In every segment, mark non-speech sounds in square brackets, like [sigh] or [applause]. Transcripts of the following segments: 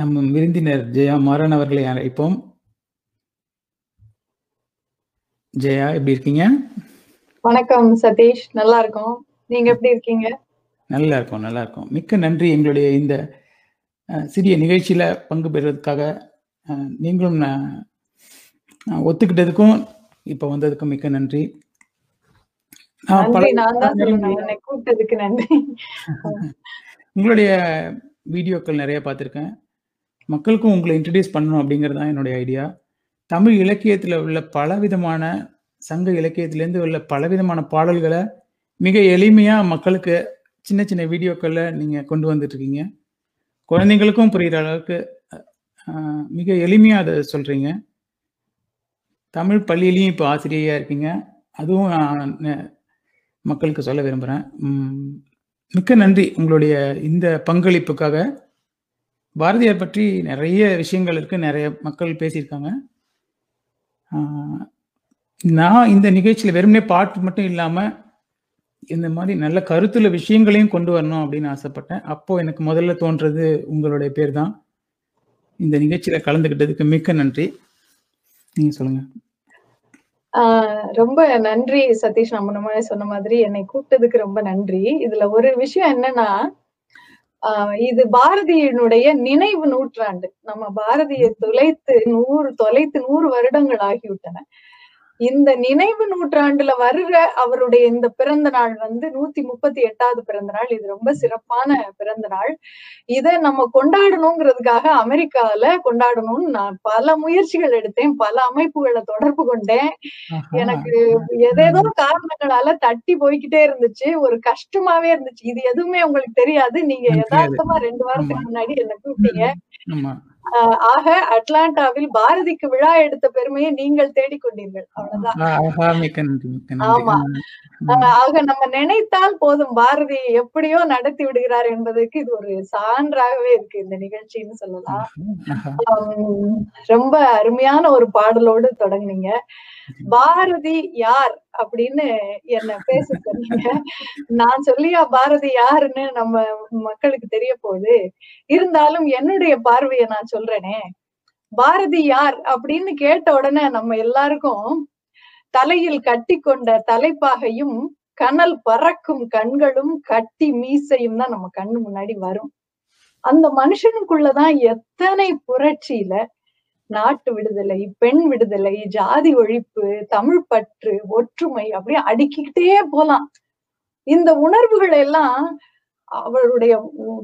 நம்ம விருந்தினர் ஜெயா மாறன் அவர்களை அழைப்போம். ஜெயா எப்படி இருக்கீங்க? வணக்கம் சதீஷ். நல்லா இருக்கோம். நீங்க எப்படி இருக்கீங்க? நல்லா இருக்கும் நல்லா இருக்கும். மிக்க நன்றி எங்களுடைய இந்த சிறிய நிகழ்ச்சியில பங்கு பெறுவதற்காக. நீங்களும் ஒத்துக்கிட்டதுக்கும் இப்போ வந்ததுக்கும் மிக்க கூப்பிட்டதுக்கு நன்றி. உங்களுடைய வீடியோக்கள் நிறைய பார்த்துருக்கேன். மக்களுக்கும் உங்களை இன்ட்ரடியூஸ் பண்ணணும் அப்படிங்கிறது தான் என்னுடைய ஐடியா தமிழ் இலக்கியத்தில் உள்ள பலவிதமான சங்க இலக்கியத்திலேருந்து உள்ள பலவிதமான பாடல்களை மிக எளிமையாக மக்களுக்கு சின்ன சின்ன வீடியோக்களில் நீங்கள் கொண்டு வந்துட்டு இருக்கீங்க குழந்தைங்களுக்கும் புரிகிற அளவுக்கு மிக எளிமையாக அதை சொல்கிறீங்க தமிழ் பள்ளியிலையும் இப்போ ஆசிரியையாக இருக்கீங்க. அதுவும் நான் மக்களுக்கு சொல்ல விரும்புகிறேன் மிக்க நன்றி உங்களுடைய இந்த பங்களிப்புக்காக. பாரதியார் பற்றி நிறைய விஷயங்கள் இருக்கு. நிறைய மக்கள் பேசியிருக்காங்க. நான் இந்த நிகழ்ச்சியில் வெறுமனே பாட்டு மட்டும் இல்லாமல் இந்த மாதிரி நல்ல கருத்துல விஷயங்களையும் கொண்டு வரணும் அப்படின்னு ஆசைப்பட்டேன். அப்போ எனக்கு முதல்ல தோன்றது உங்களுடைய பேர் தான் இந்த நிகழ்ச்சியில கலந்துக்கிட்டதுக்கு மிக்க நன்றி. நீங்க சொல்லுங்க. ரொம்ப நன்றி சதீஷ். நம்ம நம்ம சொன்ன மாதிரி என்னை கூப்பிட்டதுக்கு ரொம்ப நன்றி. இதுல ஒரு விஷயம் என்னன்னா இது பாரதியினுடைய நினைவு நூற்றாண்டு. நம்ம பாரதியை தொலைத்து நூறு தொலைத்து நூறு வருடங்கள் ஆகிவிட்டன. இந்த நினைவு நூற்றாண்டுல வருகிற அவருடைய இந்த பிறந்த நாள் வந்து நூத்தி முப்பத்தி எட்டாவது பிறந்த நாள். இது ரொம்ப சிறப்பான பிறந்த நாள். இத நம்ம கொண்டாடணுங்கிறதுக்காக அமெரிக்கால கொண்டாடணும்னு நான் பல முயற்சிகள் எடுத்தேன். பல அமைப்புகளை தொடர்பு கொண்டேன். எனக்கு ஏதேதோ காரணங்களால தட்டி போய்க்கிட்டே இருந்துச்சு. ஒரு கஷ்டமாவே இருந்துச்சு. இது எதுவுமே உங்களுக்கு தெரியாது. நீங்க. யதார்த்தமா ரெண்டு வாரத்துக்கு முன்னாடி என்ன கூப்பிட்டீங்க. ஆக அட்லாண்டாவில் பாரதிக்கு விழா எடுத்த பெருமையை நீங்கள் தேடிக்கொண்டீர்கள். அவ்வளவுதான். ஆமா. ஆக நம்ம நினைத்தால் போதும் பாரதி எப்படியோ நடத்தி விடுகிறார் என்பதற்கு இது ஒரு சான்றாகவே இருக்கு இந்த நிகழ்ச்சின்னு சொல்லலாம். ரொம்ப அருமையான ஒரு பாடலோடு தொடங்குனீங்க. பாரதி யார் அப்படின்னு என்ன பேச சொன்னீங்க. நான் சொல்லியா பாரதி யாருன்னு நம்ம மக்களுக்கு தெரிய போகுது இருந்தாலும் என்னுடைய பார்வையை நான் சொல்றேனே. பாரதி யார் அப்படின்னு கேட்ட உடனே நம்ம எல்லாருக்கும் தலையில் கட்டி கொண்ட தலைப்பாகையும் கனல் பறக்கும் கண்களும் கட்டி மீசையும் தான் நம்ம கண்ணு முன்னாடி வரும். அந்த மனுஷனுக்குள்ளதான் எத்தனை புரட்சியில நாட்டு விடுதலை பெண் விடுதலை ஜாதி ஒழிப்பு தமிழ் பற்று ஒற்றுமை அப்படியே அடுக்கிக்கிட்டே போலாம். இந்த உணர்வுகள் எல்லாம் அவருடைய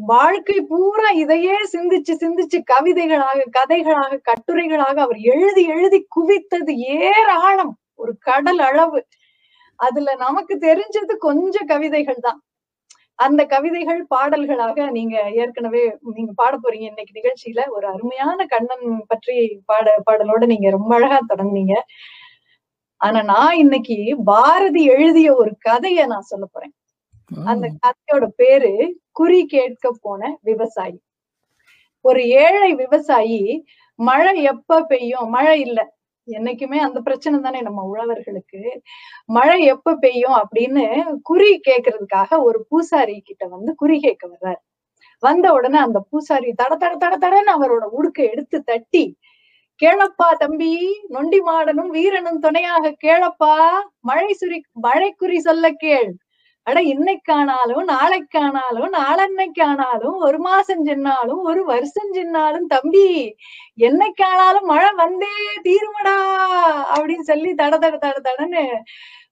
வாழ்க்கை பூரா இதையே சிந்திச்சு சிந்திச்சு கவிதைகளாக கதைகளாக கட்டுரைகளாக அவர் எழுதி எழுதி குவித்தது ஏராளம். ஒரு கடல் அளவு. அதுல நமக்கு தெரிஞ்சது கொஞ்சம் கவிதைகள் தான். அந்த கவிதைகள் பாடல்களாக நீங்க ஏற்கனவே நீங்க பாட போறீங்க இன்னைக்கு நிகழ்ச்சியில. ஒரு அருமையான கண்ணன் பற்றி பாட பாடலோட நீங்க ரொம்ப அழகா தொடங்குனீங்க. ஆனா நான் இன்னைக்கு பாரதி எழுதிய ஒரு கதையை நான் சொல்ல போறேன். அந்த கதையோட பேரு குறி கேட்க போன விவசாயி. ஒரு ஏழை விவசாயி மழை எப்ப பெய்யும்? மழை இல்ல. என்னைக்குமே அந்த பிரச்சனை தானே நம்ம உழவர்களுக்கு. மழை எப்ப பெய்யும் அப்படின்னு குறி கேக்குறதுக்காக ஒரு பூசாரி கிட்ட வந்து குறி கேட்க வர்றாரு. வந்த உடனே அந்த பூசாரி தட தட தட தடன்னு அவரோட உடுக்க எடுத்து தட்டி கேளப்பா தம்பி நொண்டி மாடனும் வீரனும் துணையாக கேளப்பா மழை சுரி மழை குறி சொல்ல கேள். ஆனா இன்னைக்கானாலும் நாளைக்கானாலும் நாளன்னைக்கானாலும் ஒரு மாசம் சென்னாலும் ஒரு வருஷம் சென்னாலும் தம்பி என்னைக்கானாலும் மழை வந்தே தீருமடா அப்படின்னு சொல்லி தட தட தட தடன்னு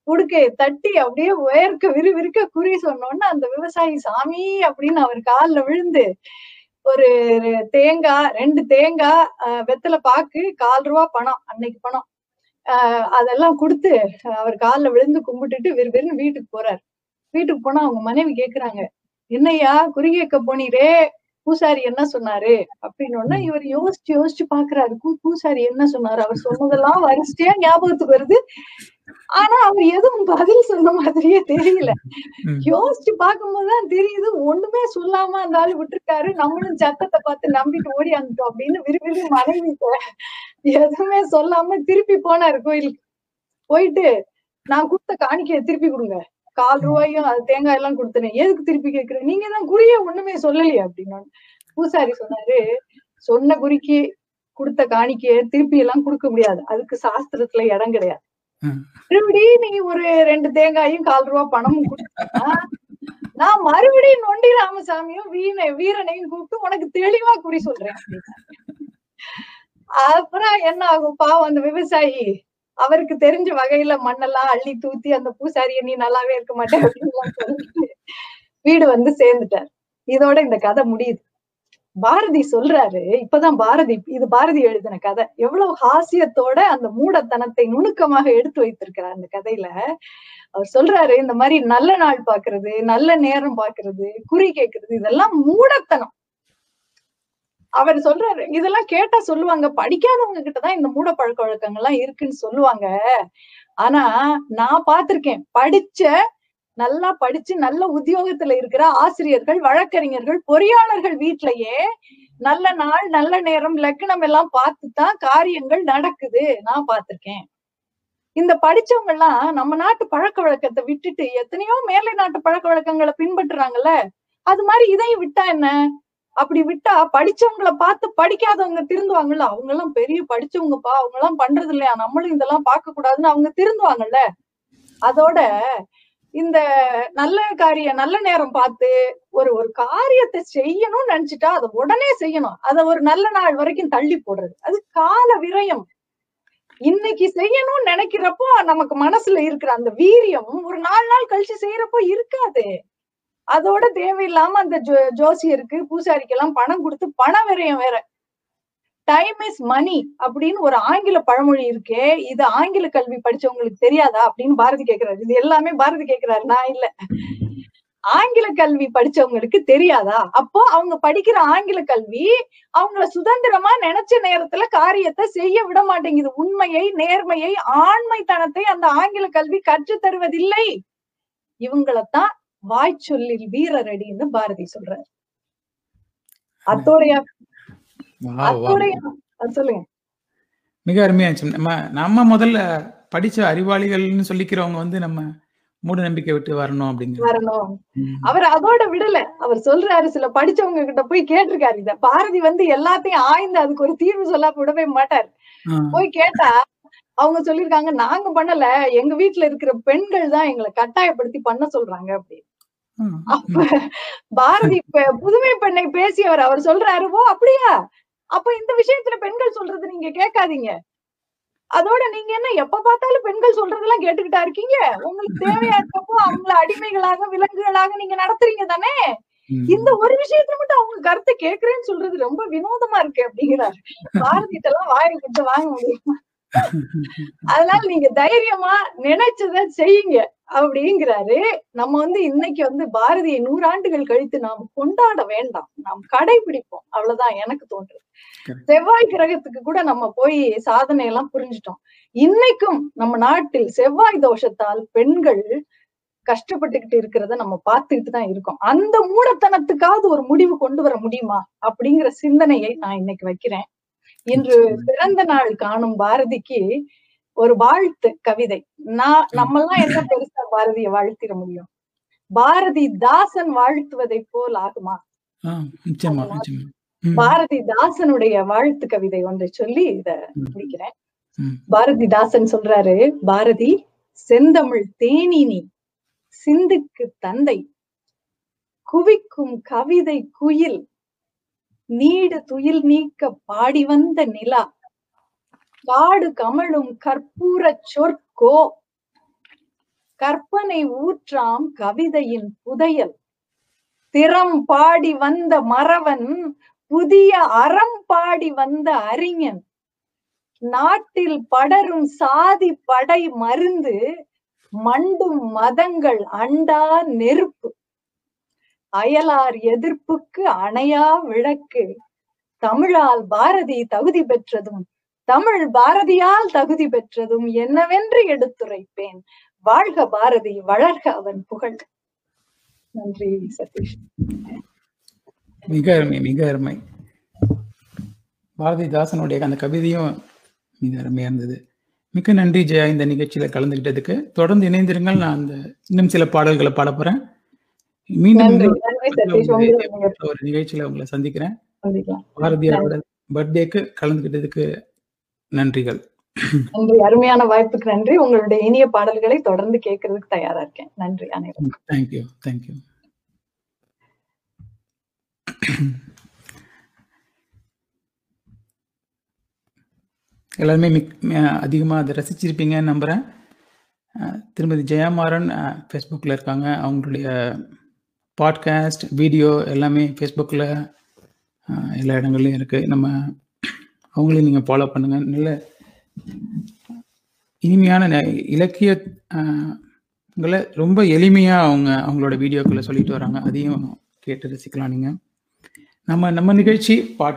உடுக்கை தட்டி அப்படியே உயர்க்க விறுவிறுக்க குறி சொன்னோன்னு அந்த விவசாயி சாமி அப்படின்னு அவர் கால்ல விழுந்து ஒரு தேங்காய் ரெண்டு தேங்காய் ஆஹ் வெத்தலை பாக்கு கால் ரூபா பணம் அன்னைக்கு பணம். ஆஹ் அதெல்லாம் கொடுத்து அவர் கால்ல விழுந்து கும்பிட்டுட்டு விறுவிறுன்னு வீட்டுக்கு போறாரு. வீட்டுக்கு போனா அவங்க மனைவி கேக்குறாங்க என்னய்யா குறி கேட்க போனீரே பூசாரி என்ன சொன்னாரு? அப்படின்னு இவர் யோசிச்சு யோசிச்சு பாக்குறாரு பூசாரி என்ன சொன்னாரு? அவர் சொன்னதெல்லாம் வரிசையா ஞாபகத்துக்கு வருது. ஆனா அவர் எதுவும் பதில் சொன்ன மாதிரியே தெரியல. யோசிச்சு பார்க்கும்போதுதான் தெரியுது ஒண்ணுமே சொல்லாம அந்த ஆளு விட்டுருக்காரு. நம்மளும் சத்தத்தை பார்த்து நம்பிட்டு ஓடி வந்துட்டோம் அப்படின்னு விரும்பி மனைவி எதுவுமே சொல்லாம திருப்பி போனாரு கோயிலுக்கு. போயிட்டு நான் கொடுத்த காணிக்கையை திருப்பி கொடுங்க. கால் ரூபாயும் அது தேங்காய் எல்லாம் கொடுத்தனேன் எதுக்கு திருப்பி கேக்குறேன் நீங்க தான் குறிய ஒண்ணுமே சொல்லலையே அப்படின்னு. பூசாரி சொன்னாரு சொன்ன குறிக்கு கொடுத்த காணிக்கைய திருப்பி எல்லாம் கொடுக்க முடியாது. அதுக்கு சாஸ்திரத்துல இடம் கிடையாது. மறுபடி நீ ஒரு ரெண்டு தேங்காயும் கால் ரூபா பணமும் கொடுத்தா நான் மறுபடியும் நொண்டி ராமசாமியும் வீண வீரனையும் கூப்பிட்டு உனக்கு தெளிவா குறி சொல்றேன். அப்புறம் என்ன ஆகும்? பாவம் அந்த விவசாயி அவருக்கு தெரிஞ்ச வகையில மண்ணெல்லாம் அள்ளி தூத்தி அந்த பூசாரிய நீ நல்லாவே இருக்க மாட்டேன் அப்படின்னு வீடு வந்து சேர்ந்துட்டார். இதோட இந்த கதை முடியுது. பாரதி சொல்றாரு இப்பதான் பாரதி இது பாரதி எழுதின கதை. எவ்வளவு ஹாஸ்யத்தோட அந்த மூடத்தனத்தை நுணுக்கமாக எடுத்து வைத்திருக்கிறார் அந்த கதையில. அவர் சொல்றாரு இந்த மாதிரி நல்ல நாள் பாக்குறது நல்ல நேரம் பாக்குறது குறி கேக்குறது இதெல்லாம் மூடத்தனம். அவர் சொல்றாரு இதெல்லாம் கேட்டா சொல்லுவாங்க. படிக்காதவங்க கிட்டதான் இந்த மூட பழக்க வழக்கங்கள்லாம் இருக்குன்னு சொல்லுவாங்க. ஆனா நான் பார்த்திருக்கேன். படிச்ச நல்லா படிச்சு நல்ல உத்தியோகத்துல இருக்கிற ஆசிரியர்கள் வழக்கறிஞர்கள் பொறியாளர்கள் வீட்லயே நல்ல நாள் நல்ல நேரம் லக்னம் எல்லாம் பார்த்துதான் காரியங்கள் நடக்குது. நான் பார்த்திருக்கேன். இந்த படிச்சவங்க எல்லாம் நம்ம நாட்டு பழக்க வழக்கத்தை விட்டுட்டு எத்தனையோ மேலை நாட்டு பழக்க வழக்கங்களை பின்பற்றுறாங்கல்ல. அது மாதிரி இதையும் விட்டா என்ன? அப்படி விட்டா படிச்சவங்கள பார்த்து படிக்காதவங்க திருந்துவாங்கல்ல? அவங்க எல்லாம் பெரிய படிச்சவங்கப்பா. அவங்க எல்லாம் பண்றது இல்லையா நம்மளும் இதெல்லாம் பார்க்க கூடாதுன்னு அவங்க திருந்துவாங்கல்ல? அதோட இந்த நல்ல காரியம் நல்ல நேரம் பார்த்து ஒரு ஒரு காரியத்தை செய்யணும்னு நினைச்சிட்டா அதை உடனே செய்யணும். அதை ஒரு நல்ல நாள் வரைக்கும் தள்ளி போடுறது. அது கால விரயம். இன்னைக்கு செய்யணும்னு நினைக்கிறப்போ நமக்கு மனசுல இருக்கிற அந்த வீரியம் ஒரு நாலு நாள் கழிச்சு செய்யறப்போ இருக்காது. அதோட தேவையில்லாம அந்த ஜோ ஜோசியருக்கு பூசாரிக்கு எல்லாம் பணம் கொடுத்து பண விரயம் வேற. டைம் இஸ் மணி அப்படின்னு ஒரு ஆங்கில பழமொழி இருக்கே. இது ஆங்கில கல்வி படிச்சவங்களுக்கு தெரியாதா அப்படின்னு பாரதி கேக்குறாரு. இது எல்லாமே பாரதி கேக்குறாரு. நான் இல்ல. ஆங்கில கல்வி படிச்சவங்களுக்கு தெரியாதா? அப்போ அவங்க படிக்கிற ஆங்கில கல்வி அவங்கள சுதந்திரமா நினைச்ச நேரத்துல காரியத்தை செய்ய விட மாட்டேங்குது. உண்மையை நேர்மையை ஆண்மைத்தனத்தை அந்த ஆங்கில கல்வி கற்று தருவதில்லை இவங்களத்தான் வாய்ச்சொல்லில் வீரரடின்னு பாரதி சொல்றாரு. அத்தோடைய. அத்தோடைய அது சொல்லுங்க. மிக அருமையா இருந்துச்சு. நம்ம நம்ம முதல்ல படிச்ச அறிவாளிகள்னு சொல்லிக்கிறவங்க வந்து நம்ம மூட நம்பிக்கை விட்டு வரணும் ம். அவர் அதோட விடல. அவர் சொல்றாரு சில படிச்சவங்க கிட்ட போய் கேட்டிருக்காரு இத. பாரதி வந்து எல்லாத்தையும் ஆய்ந்து அதுக்கு ஒரு தீர்வு சொல்ல விடவே மாட்டார். போய் கேட்டா அவங்க சொல்லிருக்காங்க நாங்க பண்ணல. எங்க வீட்டுல இருக்கிற பெண்கள் தான் எங்களை கட்டாயப்படுத்தி பண்ண சொல்றாங்க அப்படி ஆ. அப்ப பாரதி புதுமை பெண்ணை பேசியவர் அவர் சொல்றாரு ஓ அப்படியா? அப்ப இந்த விஷயத்துல பெண்கள் சொல்றது நீங்க கேட்காதீங்க. அதோட நீங்க என்ன எப்ப பார்த்தாலும் பெண்கள் சொல்றதெல்லாம் கேட்டுக்கிட்டா இருக்கீங்க? உங்களுக்கு தேவையா இருக்கப்போ அவங்கள அடிமைகளாக விலங்குகளாக நீங்க நடத்துறீங்க தானே. இந்த ஒரு விஷயத்துல மட்டும் அவங்க கருத்தை கேக்குறேன்னு சொல்றது ரொம்ப வினோதமா இருக்கு அப்படிங்கிறாரு. பாரதிட்ட எல்லாம் வாயை விட்டு வாங்க முடியுமா? [laughs] அதனால நீங்க தைரியமா நினைச்சத செய்யுங்க. அப்படிங்கிறாரு. நம்ம வந்து இன்னைக்கு வந்து பாரதியை நூறாண்டுகள் கழித்து நாம் கொண்டாட வேண்டாம். நாம் கடைபிடிப்போம். அவ்வளவுதான் எனக்கு தோன்றுது. செவ்வாய் கிரகத்துக்கு கூட நம்ம போய் சாதனை எல்லாம் புரிஞ்சுட்டோம். இன்னைக்கும் நம்ம நாட்டில் செவ்வாய் தோஷத்தால் பெண்கள் கஷ்டப்பட்டுக்கிட்டு இருக்கிறத நம்ம பார்த்துக்கிட்டு தான் இருக்கோம். அந்த மூடத்தனத்துக்காவது ஒரு முடிவு கொண்டு வர முடியுமா? அப்படிங்கிற சிந்தனையை நான் இன்னைக்கு வைக்கிறேன். இன்று பிறந்த நாள் காணும் பாரதிக்கு ஒரு வாழ்த்து கவிதை. நான் நம்மெல்லாம் என்ன பெருசா பாரதியை வாழ்த்திட முடியும்? பாரதி தாசன் வாழ்த்துவதை போல் ஆகுமா. பாரதி தாசனுடைய வாழ்த்து கவிதை ஒன்றை சொல்லி இத. முடிக்கிறேன். பாரதிதாசன் சொல்றாரு பாரதி செந்தமிழ் தேனினி சிந்துக்கு தந்தை குவிக்கும் கவிதை குயில் நீடு துயில் நீக்க பாடி வந்த நிலா காடு கமழும் கற்பூர சொற்கோ? கற்பனை ஊற்றாம் கவிதையின் புதையல். திறம் பாடி வந்த மறவன் புதிய அறம் பாடி வந்த அறிஞன். நாட்டில் படரும் சாதி படை மருந்து மண்டும் மதங்கள் அண்டா நெருப்பு. அயலார் எதிர்ப்புக்கு அணையா விளக்கு. தமிழால் பாரதி தகுதி பெற்றதும் தமிழ் பாரதியால் தகுதி பெற்றதும் என்னவென்று எடுத்துரைப்பேன். வாழ்க பாரதி வளர்க அவன் புகழ். நன்றி சதீஷ். மிக அருமை மிக அருமை. பாரதிதாசனுடைய அந்த கவிதையும் மிக அருமையா இருந்தது. மிக்க நன்றி ஜெயா இந்த நிகழ்ச்சியில கலந்துகிட்டதுக்கு. தொடர்ந்து இணைந்திருங்கள். நான் அந்த இன்னும் சில பாடல்களை பாட போறேன். மீண்டும் ஒரு நிகழ்ச்சியில உங்களை சந்திக்கிறேன். பாரதியாரோட பர்த்டேக்கு கலந்துக்கிட்டதுக்கு நன்றிகள். நன்றி அருமையான வாய்ப்புக்கு நன்றி. உங்களுடைய இனிய பாடல்களை தொடர்ந்து கேட்கறதுக்கு தயாரா இருக்கேன். நன்றி அனைவரும் தேங்க்யூ தேங்க்யூ எல்லாருமே மிக் அதிகமாக அதை ரசிச்சிருப்பீங்கன்னு நம்புகிறேன் திருமதி ஜெயமாறன் ஃபேஸ்புக்கில் இருக்காங்க. அவங்களுடைய பாட்காஸ்ட் வீடியோ எல்லாமே ஃபேஸ்புக்கில் எல்லா இடங்கள்லையும் இருக்குது நம்ம அவங்களையும் நீங்கள் ஃபாலோ பண்ணுங்கள் நல்ல இனிமையான இலக்கியங்களை இலக்கிய ரொம்ப எளிமையாக அவங்க அவங்களோட வீடியோக்களை சொல்லிட்டு வராங்க. அதையும் கேட்டு ரசிக்கலாம் நீங்கள் நம்ம நம்ம நிகழ்ச்சி பாட்